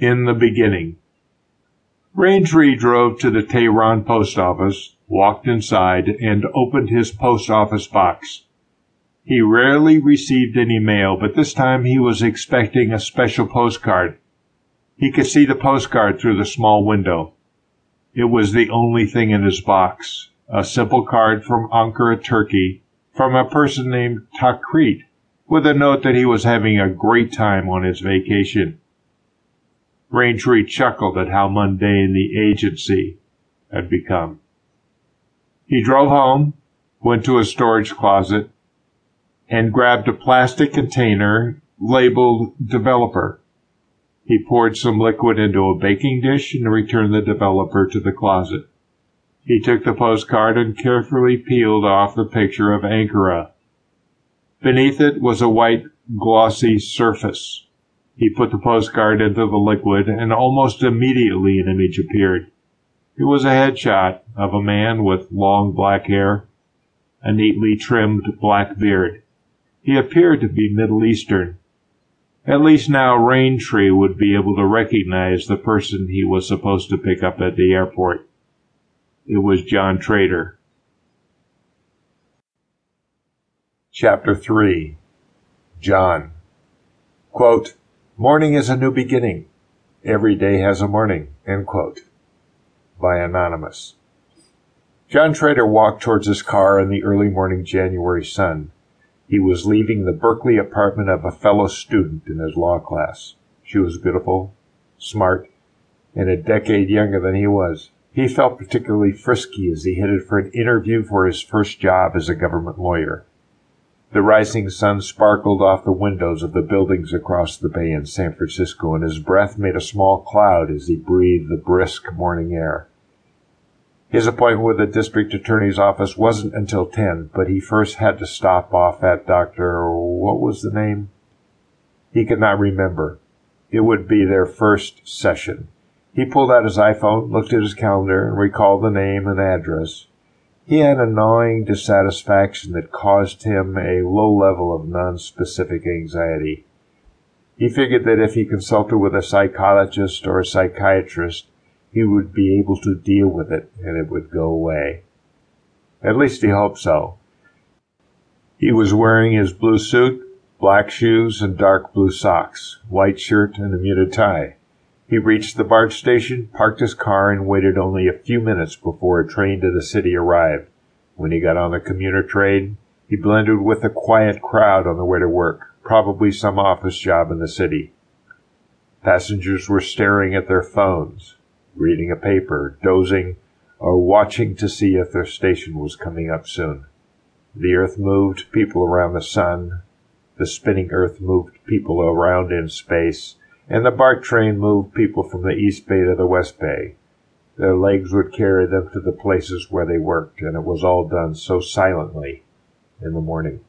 in the beginning. Raintree drove to the Tehran post office, walked inside, and opened his post office box. He rarely received any mail, but this time he was expecting a special postcard. He could see the postcard through the small window. It was the only thing in his box, a simple card from Ankara, Turkey, from a person named Takrit, with a note that he was having a great time on his vacation. Raintree chuckled at how mundane the agency had become. He drove home, went to a storage closet, and grabbed a plastic container labeled developer. He poured some liquid into a baking dish and returned the developer to the closet. He took the postcard and carefully peeled off the picture of Ankara. Beneath it was a white, glossy surface. He put the postcard into the liquid, and almost immediately an image appeared. It was a headshot of a man with long black hair, a neatly trimmed black beard. He appeared to be Middle Eastern. At least now Raintree would be able to recognize the person he was supposed to pick up at the airport. It was John Trader. Chapter 3 John Quote, Morning is a new beginning. Every day has a morning. End quote. By Anonymous. John Trader walked towards his car in the early morning January sun. He was leaving the Berkeley apartment of a fellow student in his law class. She was beautiful, smart, and a decade younger than he was. He felt particularly frisky as he headed for an interview for his first job as a government lawyer. The rising sun sparkled off the windows of the buildings across the bay in San Francisco, and his breath made a small cloud as he breathed the brisk morning air. His appointment with the district attorney's office wasn't until 10, but he first had to stop off at Dr. What was the name? He could not remember. It would be their first session. He pulled out his iPhone, looked at his calendar, and recalled the name and address. He had a gnawing dissatisfaction that caused him a low level of non-specific anxiety. He figured that if he consulted with a psychologist or a psychiatrist, he would be able to deal with it and it would go away. At least he hoped so. He was wearing his blue suit, black shoes, and dark blue socks, white shirt, and a muted tie. He reached the BART station, parked his car, and waited only a few minutes before a train to the city arrived. When he got on the commuter train, he blended with the quiet crowd on the way to work, probably some office job in the city. Passengers were staring at their phones, reading a paper, dozing, or watching to see if their station was coming up soon. The earth moved people around the sun. The spinning earth moved people around in space and the BART train moved people from the East Bay to the West Bay. Their legs would carry them to the places where they worked, and it was all done so silently in the morning.